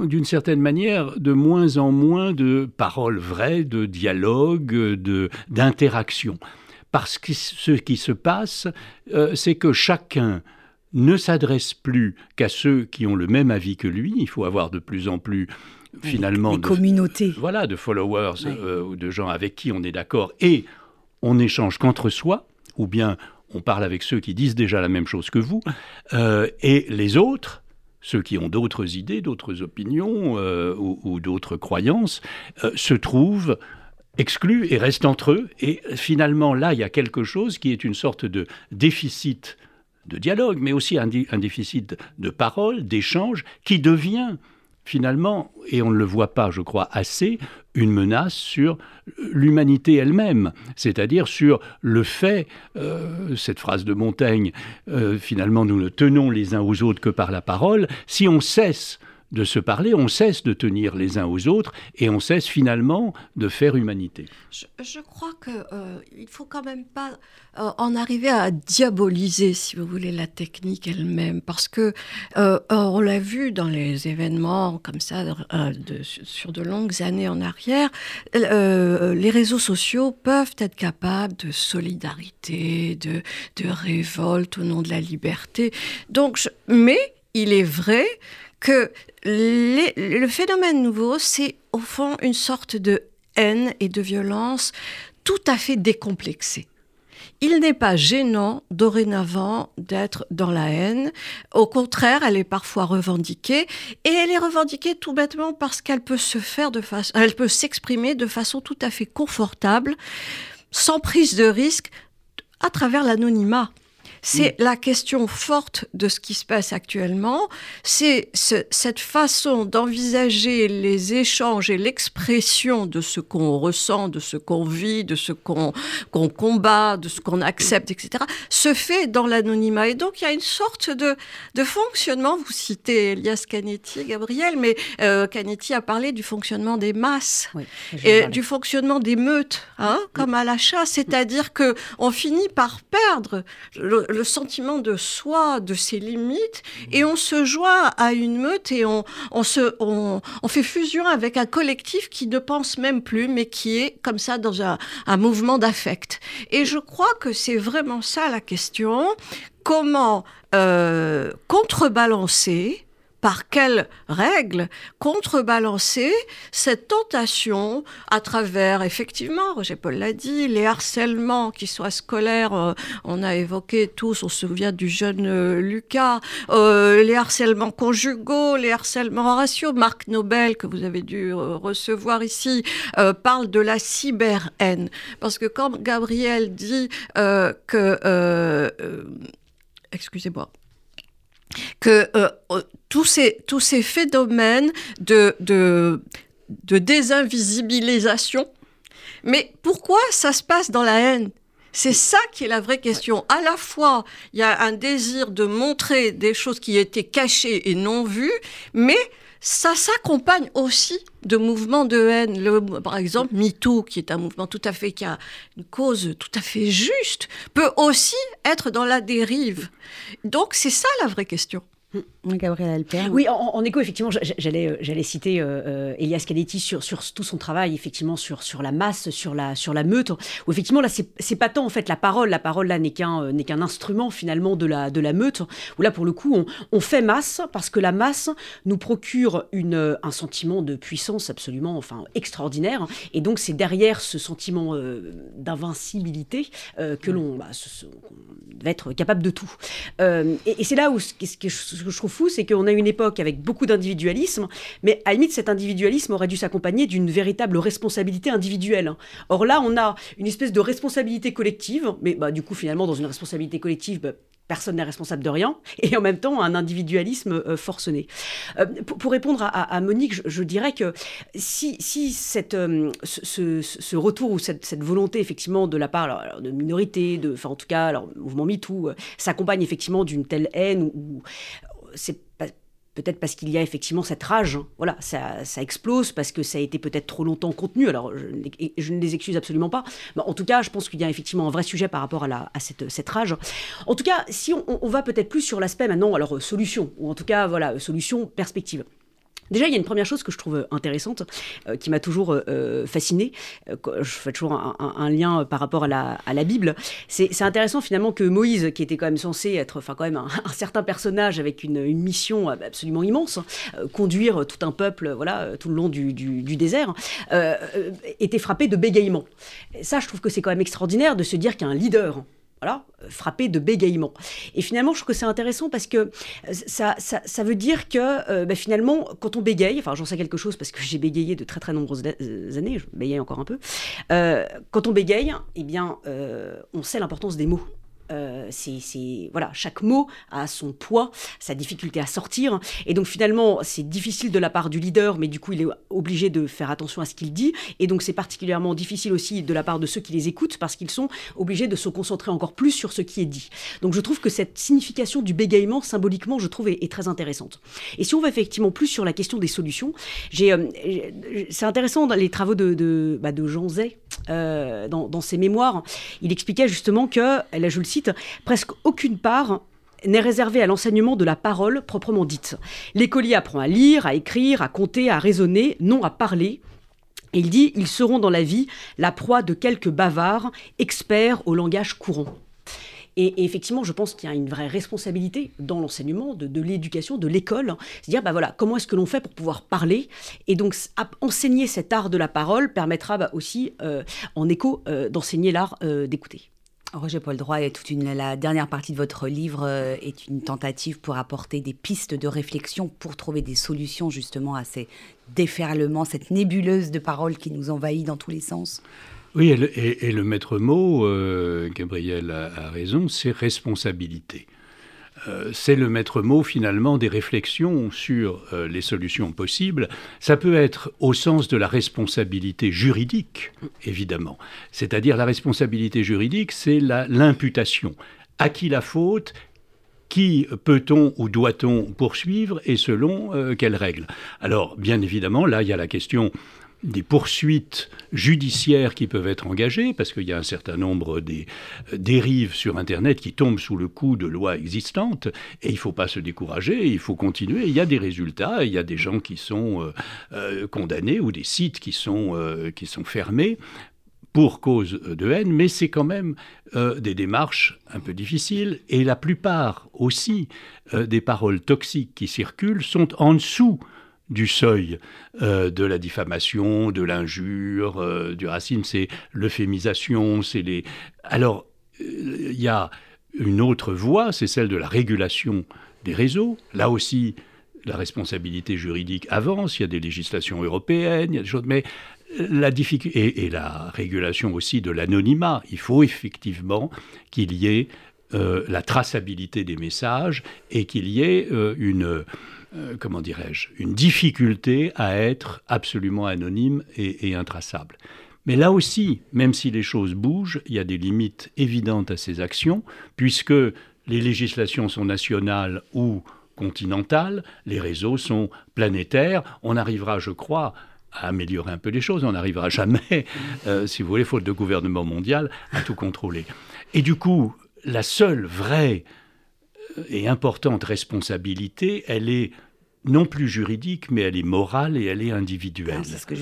d'une certaine manière, de moins en moins de paroles vraies, de dialogue, d'interaction. parce que ce qui se passe, euh, c'est que chacun ne s'adresse plus qu'à ceux qui ont le même avis que lui. Il faut avoir de plus en plus finalement de communautés. Voilà, de followers euh, ou de gens avec qui on est d'accord et on échange qu'entre soi, ou bien on parle avec ceux qui disent déjà la même chose que vous, euh, et les autres, ceux qui ont d'autres idées, d'autres opinions euh, ou, d'autres croyances, se trouvent exclus et restent entre eux. Et finalement, là, il y a quelque chose qui est une sorte de déficit de dialogue, mais aussi un, un déficit de parole, d'échange, qui devient finalement, et on ne le voit pas, je crois, assez, une menace sur l'humanité elle-même, c'est-à-dire sur le fait, euh, cette phrase de Montaigne, euh, finalement nous ne tenons les uns aux autres que par la parole, si on cesse de se parler, on cesse de tenir les uns aux autres et on cesse finalement de faire humanité. Je, crois qu'il euh, il faut quand même pas euh, en arriver à diaboliser, si vous voulez, la technique elle-même, parce que euh, on l'a vu dans les événements comme ça de, sur de longues années en arrière, les réseaux sociaux peuvent être capables de solidarité, de, de révolte au nom de la liberté. Donc, mais il est vrai que le phénomène nouveau, c'est au fond une sorte de haine et de violence tout à fait décomplexée. Il n'est pas gênant dorénavant d'être dans la haine. Au contraire, elle est parfois revendiquée et elle est revendiquée tout bêtement parce qu'elle peut se faire de elle peut s'exprimer de façon tout à fait confortable, sans prise de risque, à travers l'anonymat. C'est mm. la question forte de ce qui se passe actuellement. C'est cette façon d'envisager les échanges et l'expression de ce qu'on ressent, de ce qu'on vit, de ce qu'on combat, de ce qu'on accepte, etc., se fait dans l'anonymat. Et donc, il y a une sorte de, fonctionnement. Vous citez Elias Canetti, Gabriel, mais euh, Canetti a parlé du fonctionnement des masses et du fonctionnement des meutes, hein, mm. comme à l'achat. C'est-à-dire que on finit par perdre le sentiment de soi, de ses limites, et on se joint à une meute et on, on, se, on, fait fusion avec un collectif qui ne pense même plus, mais qui est comme ça dans un, un mouvement d'affect. Et je crois que c'est vraiment ça la question. Comment euh, contrebalancer par quelles règles contrebalancer cette tentation à travers, effectivement, Roger Paul l'a dit, les harcèlements, qui soient scolaires, euh, on a évoqué tous, on se souvient du jeune euh, Lucas, euh, les harcèlements conjugaux, les harcèlements raciaux. Marc Nobel, que vous avez dû recevoir ici, parle de la cyber-haine. Parce que quand Gabriel dit que... excusez-moi que euh, euh, tous, ces, tous ces phénomènes de, de, de désinvisibilisation, mais pourquoi ça se passe dans la haine? C'est ça qui est la vraie question. À la fois, il y a un désir de montrer des choses qui étaient cachées et non vues, mais ça s'accompagne aussi de mouvements de haine. Par exemple, MeToo, qui est un mouvement tout à fait, qui a une cause tout à fait juste, peut aussi être dans la dérive. Donc c'est ça la vraie question. Gabriel Alper. Oui, en, écho, effectivement, j'allais, euh, j'allais citer euh, euh, Elias Canetti sur, sur tout son travail, effectivement, sur, sur la masse, sur la, sur la meute, où effectivement, là, c'est, c'est pas tant, en fait, la parole. La parole, là, n'est qu'un, n'est qu'un instrument, finalement, de la, de la meute, où là, pour le coup, on, on fait masse parce que la masse nous procure une, un sentiment de puissance absolument, enfin, extraordinaire. Et donc, c'est derrière ce sentiment d'invincibilité que l'on bah, va être capable de tout. et, c'est là où ce, que je que je trouve fou, c'est qu'on a une époque avec beaucoup d'individualisme, mais à la limite, cet individualisme aurait dû s'accompagner d'une véritable responsabilité individuelle. Or là, on a une espèce de responsabilité collective, mais bah, du coup, finalement, dans une responsabilité collective, bah, personne n'est responsable de rien, et en même temps un individualisme euh, forcené. Euh, pour, répondre à, Monique, je, dirais que si, cette, euh, ce, retour ou cette, cette, volonté effectivement de la part de minorités, de, enfin en tout cas, alors, mouvement MeToo, s'accompagne effectivement d'une telle haine ou, c'est peut-être parce qu'il y a effectivement cette rage. Hein. Voilà, ça, explose parce que ça a été peut-être trop longtemps contenu. Alors, je, ne les excuse absolument pas. Mais en tout cas, je pense qu'il y a effectivement un vrai sujet par rapport à, cette, rage. En tout cas, si on, va peut-être plus sur l'aspect maintenant, alors solution, ou en tout cas, voilà, solution, perspective. Déjà, il y a une première chose que je trouve intéressante, euh, qui m'a toujours euh, euh, fascinée. je fais toujours un, lien par rapport à la, Bible. C'est intéressant finalement que Moïse, qui était quand même censé être, quand même un, certain personnage avec une, mission absolument immense, conduire tout un peuple, voilà, tout le long du, désert, était frappé de bégaiement. Ça, je trouve que c'est quand même extraordinaire de se dire qu'un leader frappé de bégaiement. Et finalement, je trouve que c'est intéressant parce que euh, ça, ça, veut dire que euh, bah, finalement, quand on bégaye, enfin j'en sais quelque chose parce que j'ai bégayé de très très nombreuses euh, années, je bégaye encore un peu, quand on bégaye, eh bien, on sait l'importance des mots. Euh, c'est voilà, chaque mot a son poids, sa difficulté à sortir, et donc finalement c'est difficile de la part du leader, mais du coup il est obligé de faire attention à ce qu'il dit, et donc c'est particulièrement difficile aussi de la part de ceux qui les écoutent parce qu'ils sont obligés de se concentrer encore plus sur ce qui est dit. Donc je trouve que cette signification du bégaiement symboliquement, je trouve est, très intéressante. Et si on va effectivement plus sur la question des solutions, euh, c'est intéressant dans les travaux de de, bah, de Jean Zay euh, dans, ses mémoires, il expliquait justement que, là je le presque aucune part n'est réservée à l'enseignement de la parole proprement dite. L'écolier apprend à lire, à écrire, à compter, à raisonner, non à parler. Et il dit, ils seront dans la vie la proie de quelques bavards, experts au langage courant. Et, effectivement, je pense qu'il y a une vraie responsabilité dans l'enseignement, de, l'éducation, de l'école. C'est-à-dire, bah voilà, comment est-ce que l'on fait pour pouvoir parler? Et donc, enseigner cet art de la parole permettra bah, aussi, euh, en écho, euh, d'enseigner l'art euh, d'écouter. Roger Paul Droit, toute la dernière partie de votre livre est une tentative pour apporter des pistes de réflexion pour trouver des solutions justement à ces déferlements, cette nébuleuse de paroles qui nous envahit dans tous les sens. Oui, et, le maître mot, euh, Gabriel a raison, c'est responsabilité. Euh, c'est le maître mot finalement des réflexions sur euh, les solutions possibles. Ça peut être au sens de la responsabilité juridique, évidemment. C'est-à-dire la responsabilité juridique, c'est l'imputation. À qui la faute qui peut-on ou doit-on poursuivre et selon quelles règles Alors, bien évidemment, là, il y a la question des poursuites judiciaires qui peuvent être engagées, parce qu'il y a un certain nombre des euh, dérives sur Internet qui tombent sous le coup de lois existantes, et il ne faut pas se décourager, il faut continuer. Il y a des résultats, il y a des gens qui sont euh, euh, condamnés ou des sites qui sont, qui sont fermés pour cause de haine, mais c'est quand même des démarches un peu difficiles, et la plupart aussi des paroles toxiques qui circulent sont en dessous du seuil euh, de la diffamation, de l'injure, euh, du racisme, c'est l'euphémisation, c'est les... Alors, euh, il y a une autre voie, c'est celle de la régulation des réseaux. Là aussi, la responsabilité juridique avance, il y a des législations européennes, il y a des choses, mais la difficulté, et, la régulation aussi de l'anonymat, il faut effectivement qu'il y ait la traçabilité des messages et qu'il y ait une euh, comment dirais-je, une difficulté à être absolument anonyme et, intraçable. Mais là aussi, même si les choses bougent, il y a des limites évidentes à ces actions, puisque les législations sont nationales ou continentales, les réseaux sont planétaires. On arrivera, je crois, à améliorer un peu les choses. On n'arrivera jamais, euh, si vous voulez, faute de gouvernement mondial, à tout contrôler. Et du coup, la seule vraie et importante responsabilité, elle est non plus juridique, mais elle est morale et elle est individuelle. C'est ce que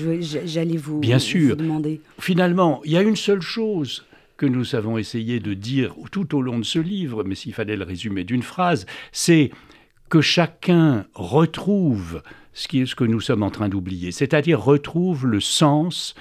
j'allais vous, Bien sûr. demander. Finalement, il y a une seule chose que nous avons essayé de dire tout au long de ce livre, mais s'il fallait le résumer d'une phrase, c'est que chacun retrouve ce, qui est, ce que nous sommes en train d'oublier, c'est-à-dire retrouve le sens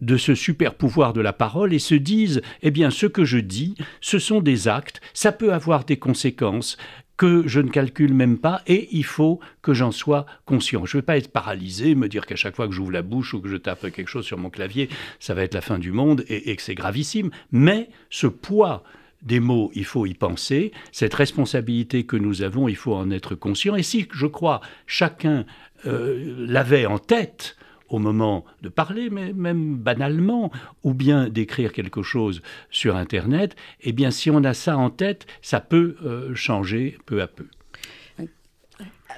de ce super pouvoir de la parole et se disent, eh bien, ce que je dis, ce sont des actes, ça peut avoir des conséquences que je ne calcule même pas et il faut que j'en sois conscient. Je ne vais pas être paralysé, me dire qu'à chaque fois que j'ouvre la bouche ou que je tape quelque chose sur mon clavier, ça va être la fin du monde et, que c'est gravissime. Mais ce poids des mots, il faut y penser. Cette responsabilité que nous avons, il faut en être conscient. Et si, je crois, chacun euh, l'avait en tête, au moment de parler, mais même banalement, ou bien d'écrire quelque chose sur Internet, eh bien si on a ça en tête, ça peut euh, changer peu à peu.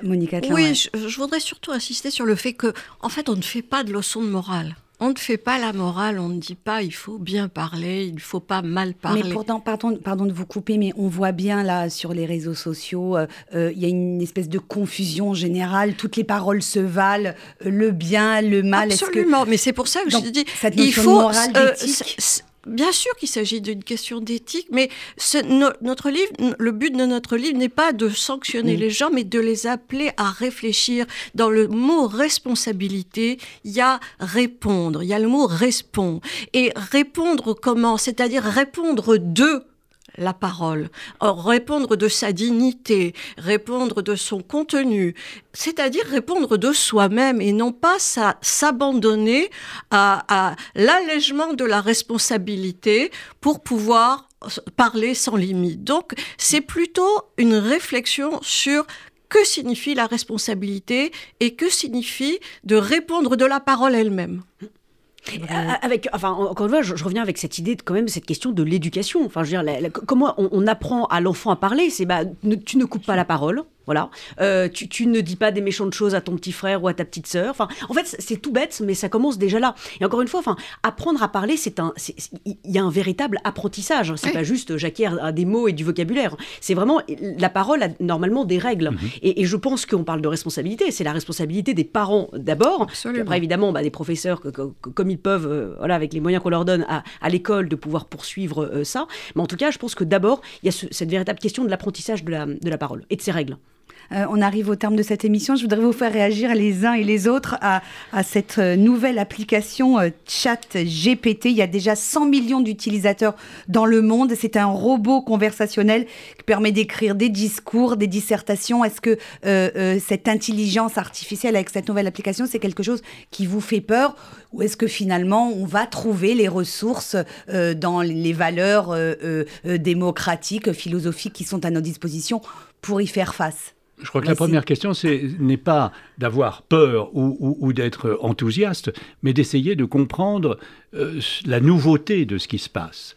Monica Oui, je, voudrais surtout insister sur le fait que, en fait, on ne fait pas de leçons de morale on ne fait pas la morale, on ne dit pas il faut bien parler, il ne faut pas mal parler. Mais pourtant, pardon, pardon de vous couper, mais on voit bien là sur les réseaux sociaux, euh, euh, il y a une espèce de confusion générale, toutes les paroles se valent, euh, le bien, le mal. Absolument, mais c'est pour ça que je dis, il faut... Morale, Bien sûr qu'il s'agit d'une question d'éthique, mais notre livre, le but de notre livre n'est pas de sanctionner les gens, mais de les appeler à réfléchir. Dans le mot responsabilité, il y a répondre, il y a le mot répond. Et répondre comment? C'est-à-dire répondre de la parole, répondre de sa dignité, répondre de son contenu, c'est-à-dire répondre de soi-même et non pas s'abandonner à, l'allègement de la responsabilité pour pouvoir parler sans limite. Donc c'est plutôt une réflexion sur que signifie la responsabilité et que signifie de répondre de la parole elle-même. Avec, enfin, encore une fois, je, reviens avec cette idée de quand même cette question de l'éducation. Enfin, je veux dire, comment on, on, apprend à l'enfant à parler, c'est bah, tu ne coupes pas la parole, voilà. Euh, tu, ne dis pas des méchantes choses à ton petit frère ou à ta petite sœur. Enfin, en fait, c'est tout bête, mais ça commence déjà là. Et encore une fois, enfin, apprendre à parler, c'est un, il y a un véritable apprentissage. C'est pas juste j'acquiers des mots et du vocabulaire. C'est vraiment la parole a normalement des règles. Mhm. et, je pense qu'on parle de responsabilité. C'est la responsabilité des parents d'abord. Après, évidemment, bah, des professeurs, comme ils peuvent, euh, voilà, avec les moyens qu'on leur donne à, l'école, de pouvoir poursuivre euh, ça. Mais en tout cas, je pense que d'abord, il y a cette véritable question de l'apprentissage de la, de la parole et de ses règles. Euh, on arrive au terme de cette émission. Je voudrais vous faire réagir les uns et les autres à, cette euh, nouvelle application euh, Chat GPT. Il y a déjà 100 millions d'utilisateurs dans le monde. C'est un robot conversationnel qui permet d'écrire des discours, des dissertations. Est-ce que cette intelligence artificielle avec cette nouvelle application, c'est quelque chose qui vous fait peur? Ou est-ce que finalement on va trouver les ressources dans les valeurs démocratiques, philosophiques qui sont à nos dispositions pour y faire face? Je crois que la première question n'est pas d'avoir peur ou, d'être enthousiaste, mais d'essayer de comprendre euh, la nouveauté de ce qui se passe.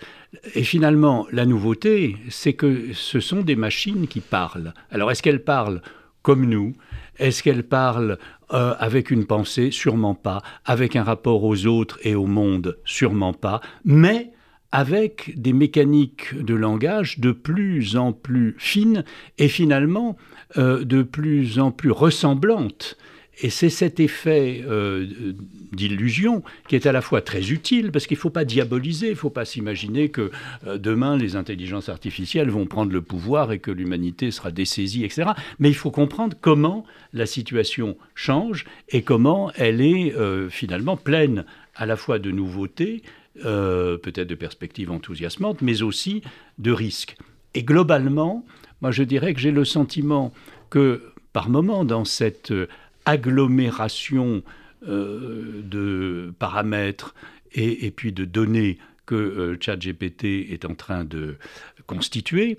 Et finalement, la nouveauté, c'est que ce sont des machines qui parlent. Alors, est-ce qu'elles parlent comme nous? Est-ce qu'elles parlent euh, avec une pensée? Sûrement pas. Avec un rapport aux autres et au monde? Sûrement pas. Mais avec des mécaniques de langage de plus en plus fines et finalement euh, de plus en plus ressemblantes. Et c'est cet effet euh, d'illusion qui est à la fois très utile, parce qu'il ne faut pas diaboliser, il ne faut pas s'imaginer que euh, demain les intelligences artificielles vont prendre le pouvoir et que l'humanité sera dessaisie, etc. Mais il faut comprendre comment la situation change et comment elle est finalement pleine à la fois de nouveautés, peut-être de perspectives enthousiasmantes, mais aussi de risques. Et globalement, moi, je dirais que j'ai le sentiment que, par moment, dans cette euh, agglomération euh, de paramètres et, puis de données que euh, ChatGPT est en train de constituer,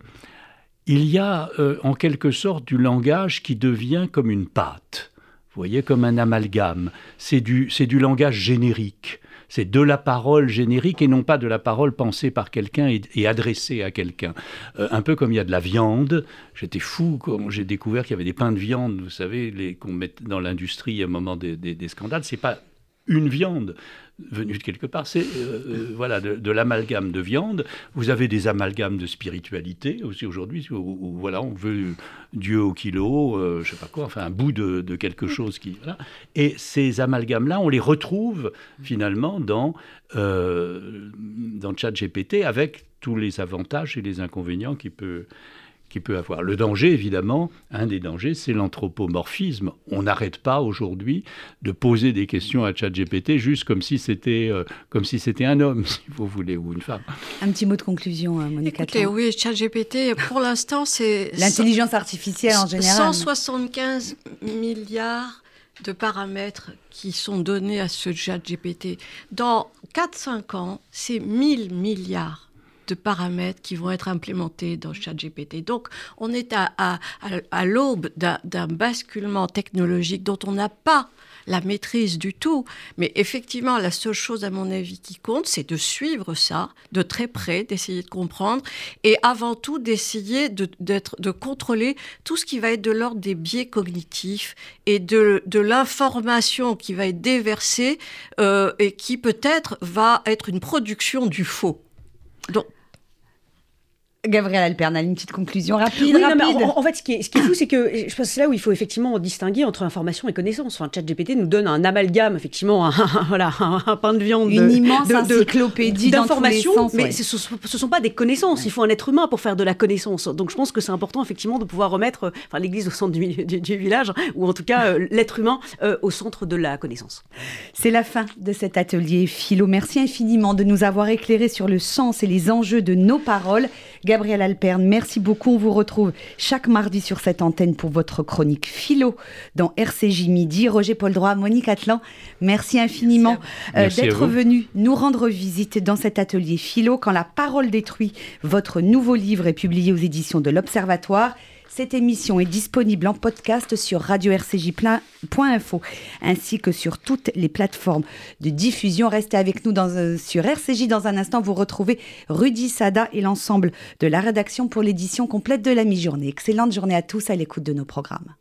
il y a en quelque sorte du langage qui devient comme une pâte, vous voyez, comme un amalgame. C'est du, du langage générique c'est de la parole générique et non pas de la parole pensée par quelqu'un et, adressée à quelqu'un. Euh, un peu comme il y a de la viande. J'étais fou quand j'ai découvert qu'il y avait des pains de viande, vous savez, qu'on met dans l'industrie à un moment des, des, des scandales. C'est pas une viande venue de quelque part, c'est euh, euh, voilà de, l'amalgame de viande. Vous avez des amalgames de spiritualité aussi aujourd'hui, où, voilà on veut Dieu au kilo, euh, je sais pas quoi, enfin un bout de, quelque mm. chose qui voilà. Et ces amalgames-là, on les retrouve finalement dans dans ChatGPT avec tous les avantages et les inconvénients qui peut qui peut avoir. Le danger, évidemment, un des dangers, c'est l'anthropomorphisme. On n'arrête pas aujourd'hui de poser des questions à ChatGPT juste comme si c'était euh, comme si c'était un homme, si vous voulez, ou une femme. Un petit mot de conclusion, hein, Monica. Écoutez, oui, ChatGPT, pour l'instant, c'est l'intelligence artificielle en général. 175 milliards de paramètres qui sont donnés à ce ChatGPT. Dans 4-5 ans, c'est 1000 milliards de paramètres qui vont être implémentés dans ChatGPT. Donc, on est à, l'aube d'un basculement technologique dont on n'a pas la maîtrise du tout. Mais effectivement, la seule chose, à mon avis, qui compte, c'est de suivre ça de très près, d'essayer de comprendre et avant tout d'essayer de, de contrôler tout ce qui va être de l'ordre des biais cognitifs et de, l'information qui va être déversée euh, et qui peut-être va être une production du faux. Gabriel Alpernal, une petite conclusion rapide. en, fait, ce qui est, ce qui est fou, c'est que je pense que c'est là où il faut effectivement distinguer entre information et connaissance. Enfin, ChatGPT nous donne un amalgame, effectivement, un, voilà, un pain de viande. Une immense encyclopédie d'informations. Mais ce ne sont pas des connaissances. Il faut un être humain pour faire de la connaissance. Donc je pense que c'est important, effectivement, de pouvoir remettre enfin, l'église au centre du, du, village, ou en tout cas euh, l'être humain euh, au centre de la connaissance. C'est la fin de cet atelier philo. Merci infiniment de nous avoir éclairé sur le sens et les enjeux de nos paroles. Gabriel Alperne, merci beaucoup. On vous retrouve chaque mardi sur cette antenne pour votre chronique philo dans RCJ Midi. Roger Paul Droit, Monique Atlan, merci infiniment euh, d'être venu nous rendre visite dans cet atelier philo. Quand la parole détruit, votre nouveau livre est publié aux éditions de l'Observatoire. Cette émission est disponible en podcast sur radio-rcj.info ainsi que sur toutes les plateformes de diffusion. Restez avec nous dans, euh, sur RCJ. Dans un instant, vous retrouvez Rudy Sada et l'ensemble de la rédaction pour l'édition complète de la mi-journée. Excellente journée à tous à l'écoute de nos programmes.